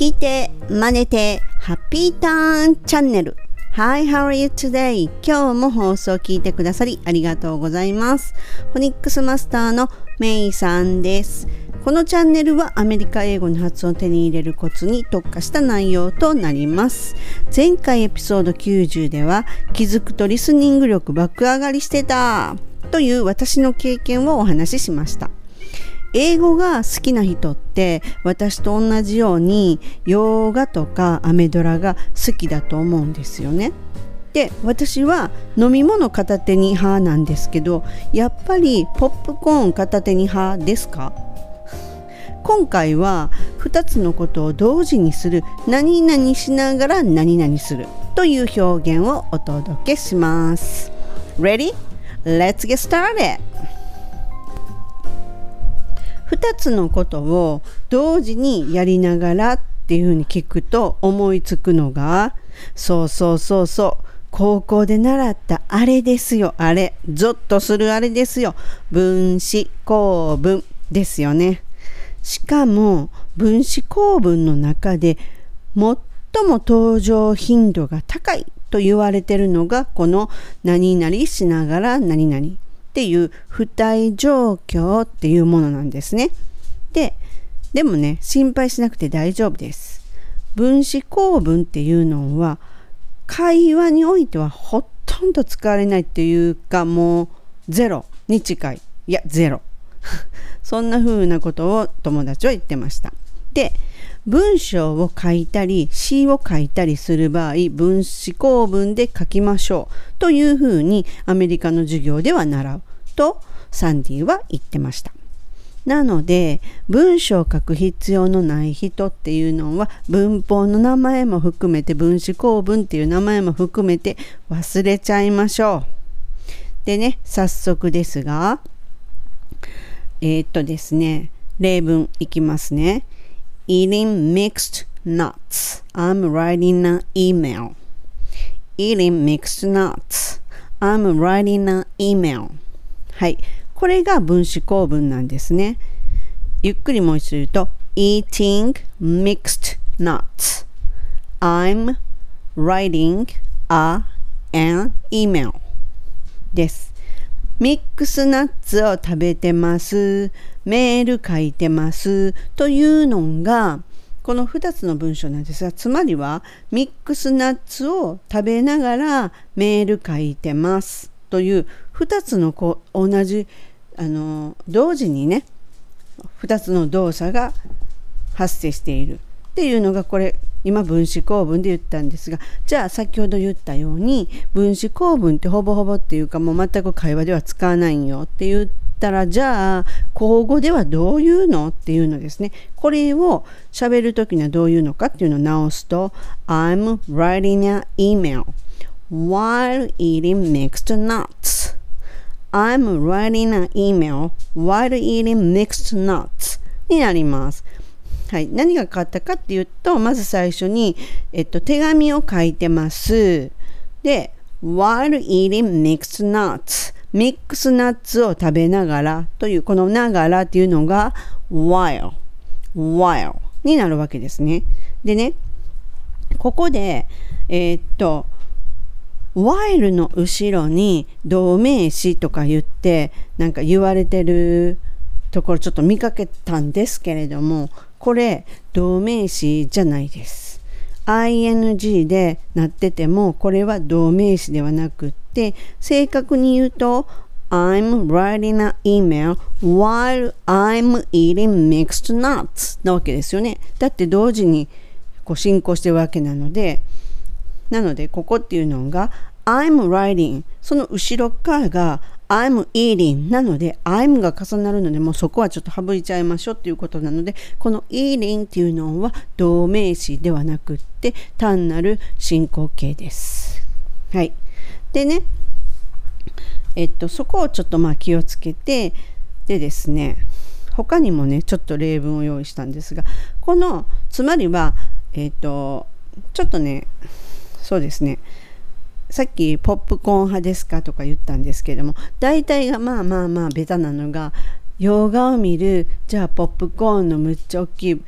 聞いて、真似て、ハッピーターンチャンネル。Hi, how are you today? 今日も放送を聞いてくださりありがとうございます。フォニックスマスターのメイさんです。このチャンネルはアメリカ英語の発音を手に入れるコツに特化した内容となります。前回エピソード90では気づくとリスニング力爆上がりしてたという私の経験をお話ししました。英語が好きな人って私と同じように洋画とかアメドラが好きだと思うんですよね。で私は飲み物片手に派なんですけどやっぱりポップコーン片手に派ですか？今回は2つのことを同時にする何々しながら何々するという表現をお届けします。Ready? Let's get started! 2つのことを同時にやりながらっていうふうに聞くと思いつくのがそうそうそうそう高校で習ったあれですよあれ。ゾッとするあれですよ。分子構文ですよね。しかも分子構文の中で最も登場頻度が高いと言われてるのがこの何々しながら何々。っていう付帯状況っていうものなんですね。で、でもね、心配しなくて大丈夫です。分子構文っていうのは会話においてはほとんど使われないっていうかもうゼロに近い。いや、ゼロ。そんな風なことを友達は言ってました。で、文章を書いたり詩を書いたりする場合分子構文で書きましょうというふうにアメリカの授業では習うとサンディは言ってました。なので文章を書く必要のない人っていうのは文法の名前も含めて分子構文っていう名前も含めて忘れちゃいましょう。でね早速ですがえー、っとですね例文いきますね。Eating mixed nuts. I'm writing an email. eating mixed nuts. I'm writing an email. はい。これが分子構文なんですね。ゆっくりもう一度言うと eating mixed nuts. I'm writing a an email です。ミックスナッツを食べてます。メール書いてますというのがこの2つの文章なんですがつまりはミックスナッツを食べながらメール書いてますという2つのこう同じあの同時にね2つの動作が発生している。っていうのがこれ今分子構文で言ったんですがじゃあ先ほど言ったように分子構文ってほぼほぼっていうかもう全く会話では使わないよって言ったらじゃあ口語ではどういうのっていうのですねこれを喋る時にはどういうのかっていうのを直すと I'm writing an email while eating mixed nuts I'm writing an email while eating mixed nuts になりますはい、何が変わったかっていうとまず最初に、えっと、手紙を書いてますで while eating mixed nuts ミックスナッツを食べながらというこのながらっていうのが while while になるわけですね。でねここでえー、っと while の後ろに動名詞とか言ってなんか言われてるところちょっと見かけたんですけれどもこれ動名詞じゃないです。ing でなっててもこれは動名詞ではなくって正確に言うと I'm writing an email while I'm eating mixed nuts なわけですよね。だって同時にこう進行してるわけなのでなのでここっていうのが I'm writing その後ろ側が I'm eating なので I'm が重なるのでもうそこはちょっと省いちゃいましょうっていうことなのでこの eating っていうのは動名詞ではなくって単なる進行形です。はい。でね、えっと、そこをちょっとまあ気をつけてでですね他にもねちょっと例文を用意したんですがこのつまりはえっとちょっとねそうですねさっきポップコーン派ですかとか言ったんですけども大体がまあまあまあベタなのが洋画を見るじゃあポップコーンのむっちゃ大きい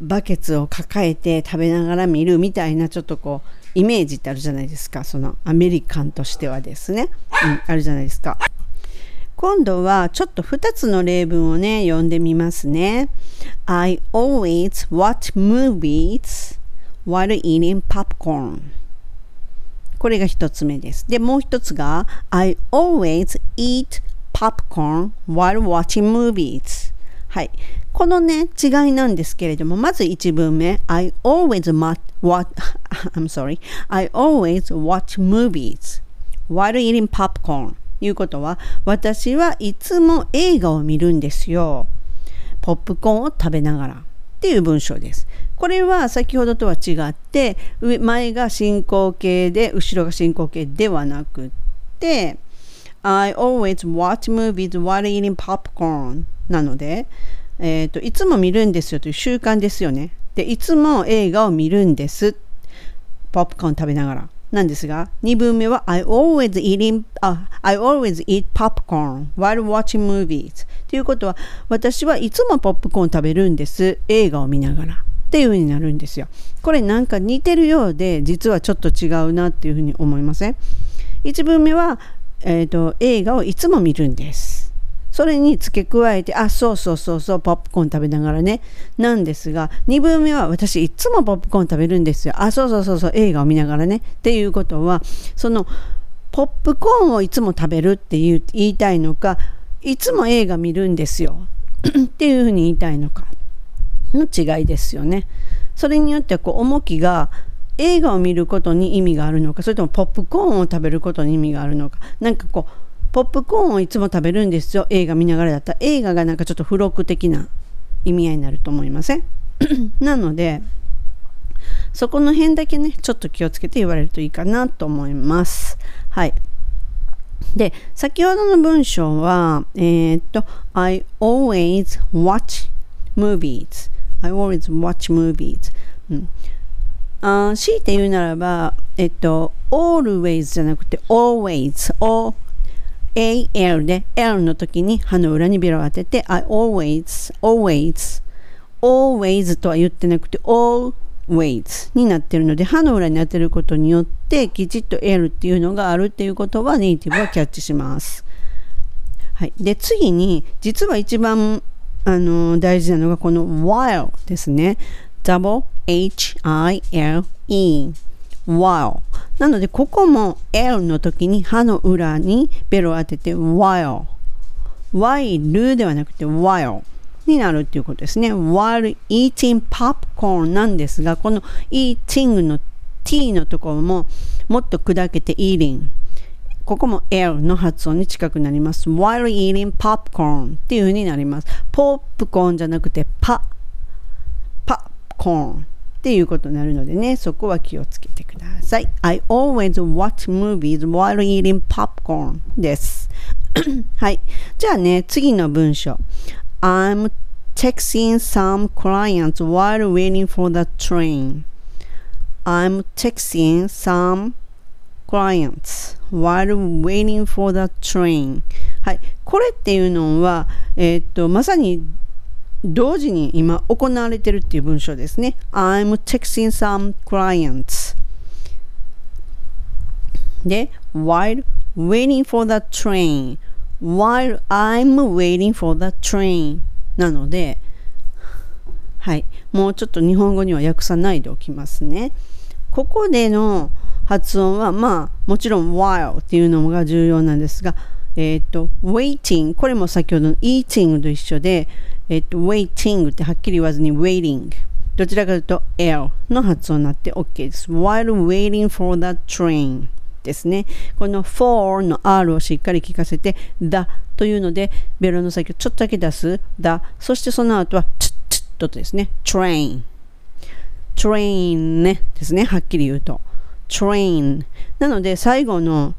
バケツを抱えて食べながら見るみたいなちょっとこうイメージってあるじゃないですか。そのアメリカンとしてはですね、うん、あるじゃないですか。今度はちょっと2つの例文をね読んでみますね。I always watch movies while eating popcorn これが1つ目です。でもう1つが I always eat popcorn while watching movies はい。このね、違いなんですけれども、まず1文目、I always watch, I'm sorry, I always watch movies while eating popcorn いうことは、私はいつも映画を見るんですよ。ポップコーンを食べながらっていう文章です。これは先ほどとは違って、前が進行形で、後ろが進行形ではなくって、I always watch movies while eating popcorn なので、えーと、いつも見るんですよという習慣ですよね。で、いつも映画を見るんです。ポップコーン食べながら。なんですが、2文目は I always, eating, uh, I always eat popcorn while watching movies ということは私はいつもポップコーン食べるんです映画を見ながらっていう風になるんですよこれなんか似てるようで実はちょっと違うなっていうふうに思いません、1文目は、えーと映画をいつも見るんですそれに付け加えて、あ、そうそうそうそう、ポップコーン食べながらね、なんですが、2分目は私いつもポップコーン食べるんですよ。あ、そうそうそうそう、映画を見ながらね。っていうことは、その、ポップコーンをいつも食べるって言いたいのか、いつも映画見るんですよ。っていうふうに言いたいのか、の違いですよね。それによってはこう重きが映画を見ることに意味があるのかそれともポップコーンを食べることに意味があるのか何かこうポップコーンをいつも食べるんですよ。映画見ながらだった。ら映画がなんかちょっと付録的な意味合いになると思いません？なのでそこの辺だけねちょっと気をつけて言われるといいかなと思います。はい。で先ほどの文章はえー、っと I always watch movies. I always watch movies、うん、あ強いて言うならばえっと always じゃなくて always always AL で L の時に歯の裏にベロを当てて I always, always, always とは言ってなくて always になってるので歯の裏に当てることによってきちっと L っていうのがあるっていうことはネイティブはキャッチします。はい、で次に実は一番あの大事なのがこの while ですね。double H-I-L-E while. なのでここも L の時に歯の裏にベロを当てて while while ではなくて while になるっていうことですね。while eating popcorn なんですがこの eating の t のところももっと砕けて eating ここも L の発音に近くなります。while eating popcorn っていう風になります。ポップコーンじゃなくてパ、パコーンっていうことになるのでね、そこは気をつけてください。I always watch movies while eating popcorn です。はい。じゃあね、次の文章。I'm texting some clients while waiting for the train. I'm texting some clients while waiting for the train. はい。これっていうのは、えー、っと、まさに同時に今行われてるっていう文章ですね。I'm texting some clients. で、while waiting for the train. while I'm waiting for the train. なので、はい。もうちょっと日本語には訳さないでおきますね。ここでの発音は、まあ、もちろん while っていうのが重要なんですが、えっ、ー、と、waiting、これも先ほどの eating と一緒で、えっと、waiting ってはっきり言わずに waiting どちらかというと L の発音になって OK です。while waiting for the train ですね。この for の R をしっかり聞かせて the というのでベロの先をちょっとだけ出す the そしてその後はチッチッとですね。train train ねですね。はっきり言うと。train なので最後の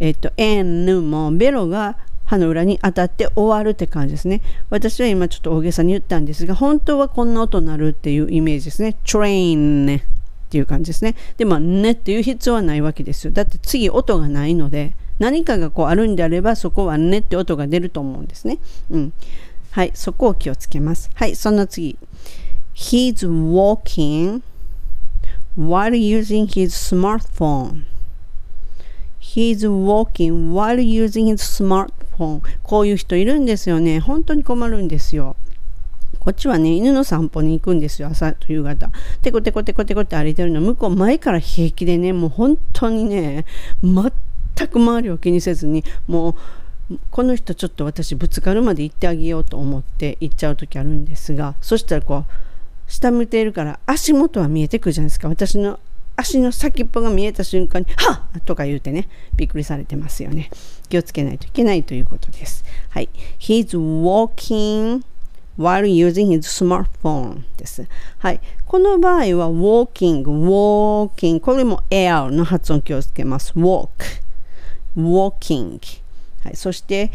えっと N もベロが歯の裏に当たって終わるって感じですね。私は今ちょっと大げさに言ったんですが、本当はこんな音になるっていうイメージですね。train っていう感じですね。でも、ねっていう必要はないわけですよ。だって次音がないので、何かがこうあるんであれば、そこはねって音が出ると思うんですね。うん。はい、そこを気をつけます。はい、その次。He's walking while using his smartphone. He's walking while using his smart smartphone. こういう人いるんですよね。本当に困るんですよ。こっちはね、犬の散歩に行くんですよ、朝と夕方。テコテコテコテコって歩いてるの、向こう前から平気でね、もう本当にね、全く周りを気にせずに、もう、この人ちょっと私ぶつかるまで行ってあげようと思って行っちゃう時あるんですが、そしたらこう、下向いているから足元は見えてくるじゃないですか。私の足の先っぽが見えた瞬間に、はっとか言うてね、びっくりされてますよね。気をつけないといけないということです。はい。He's walking while using his smartphone です。はい。この場合は walking, walking これも L の発音気をつけます。walk, walking はい。そして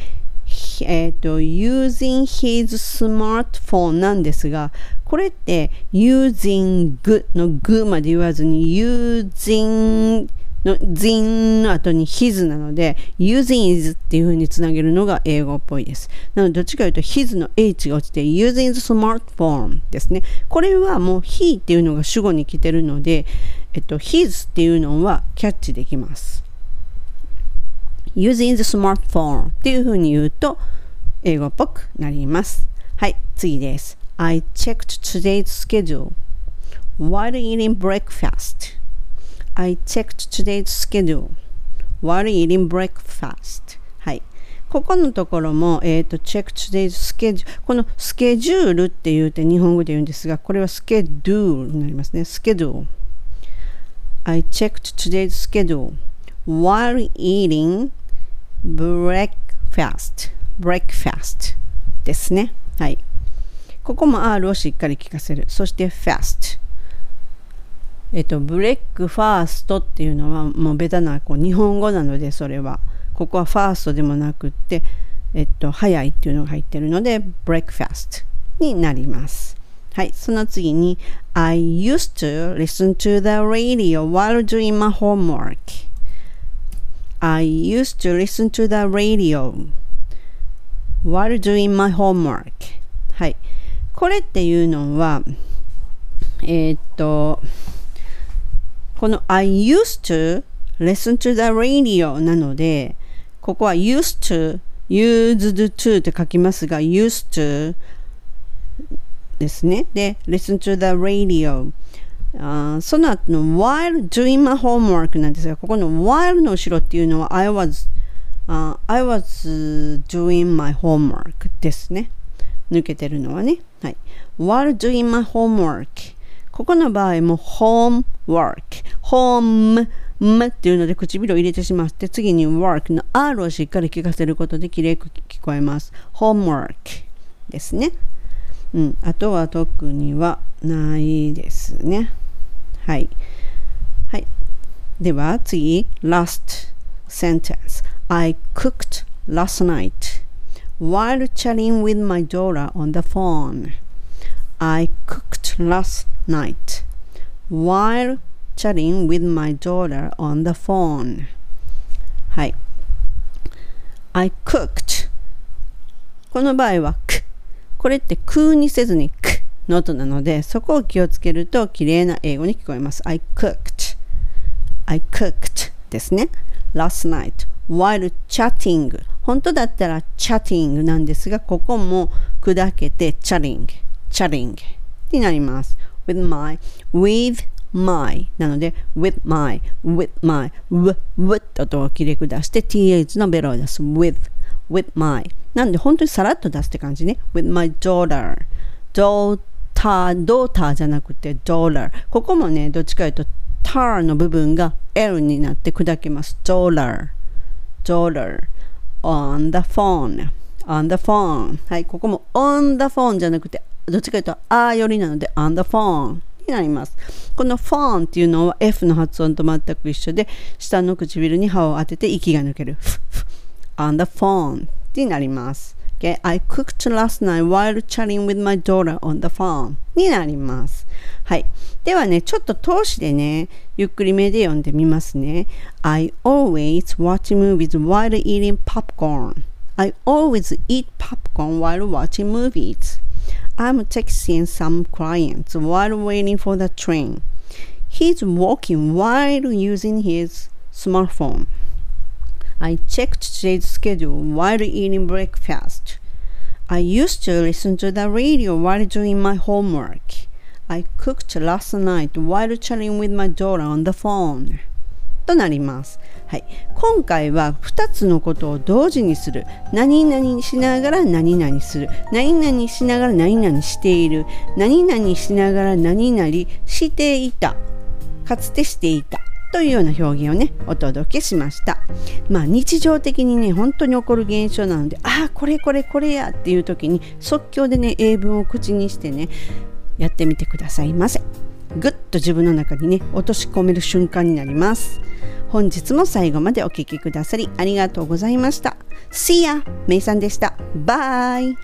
えーと、using his smartphone なんですが、これって using の g まで言わずに using の zin の後に his なので using is っていう風につなげるのが英語っぽいです。なのでどっちかというと his の h が落ちて using the smartphone ですね。これはもう he っていうのが主語に来てるので、えっと、his っていうのはキャッチできます。using the smartphone っていう風に言うと英語っぽくなります。はい、次です。I checked today's schedule while eating breakfast. I checked today's schedule while eating breakfast. はい。ここのところも、えっ、ー、と、check today's schedule。このスケジュールって言うて日本語で言うんですが、これはスケドゥールになりますね。スケドゥール。I checked today's schedule while eating breakfast. breakfast ですね。はい。ここも R をしっかり聞かせる。そして fast。えっと、ブレックファーストっていうのはもうベタなこう日本語なのでそれはここはファーストでもなくってえっと早いっていうのが入ってるのでブレックファーストになりますはいその次に I used to listen to the radio while doing my homework I used to listen to the radio while doing my homework これっていうのはえー、っとこの I used to listen to the radio なので、ここは used to, used to って書きますが、used to ですね。で、listen to the radio。あその後の while doing my homework なんですが、ここの while の後ろっていうのは I was, uh, I was doing my homework ですね。抜けてるのはね。はい。while doing my homework ここの場合も homework、home っていうので唇を入れてしまって次に work の R をしっかり聞かせることできれいく聞こえます。homework ですね。うん、あとは特にはないですね。はい。はい。では次、last sentence. I cooked last night while chatting with my daughter on the phone. I cooked last night while chatting with my daughter on the phone はい I cooked この場合はくこれって空にせずにくの音なのでそこを気をつけると綺麗な英語に聞こえます I cooked I cooked ですね last night while chatting 本当だったらチャッティングなんですが、ここも砕けてチャリング、チャリングになります。with my, with my なので with my, with my, w i t と音を切り下して th のベロを出す。With, with my なんで本当にさらっと出すって感じね。With my daughter, daughter, daughter じゃなくて dollar ここもねどっちかというとターンの部分が l になって砕けます。Dollar, dollar on the phone on the phone はいここも on the phone じゃなくてどっちかというと、あよりなので、on the phone になります。この phone っていうのは F の発音と全く一緒で、下の唇に歯を当てて息が抜ける。on the phone になります。Okay? I cooked last night while chatting with my daughter on the phone になります。はい。ではね、ちょっと通しでね、ゆっくりめで読んでみますね。I always watch movies while eating popcorn. I always eat popcorn while watching movies. I'm texting some clients while waiting for the train. He's walking while using his smartphone. I checked today's schedule while eating breakfast. I used to listen to the radio while doing my homework. I cooked last night while chatting with my daughter on the phone. となります。はい。今回は2つのことを同時にする。何々しながら何々する。何々しながら何々している。何々しながら何々していた。かつてしていた。というような表現をね、お届けしました。まあ日常的にね、本当に起こる現象なので、ああ、これこれこれやっていう時に即興でね、英文を口にしてね、やってみてくださいませ。ぐっと自分の中にね、落とし込める瞬間になります。本日も最後までお聴きくださりありがとうございました。See ya! めいさんでした。バイ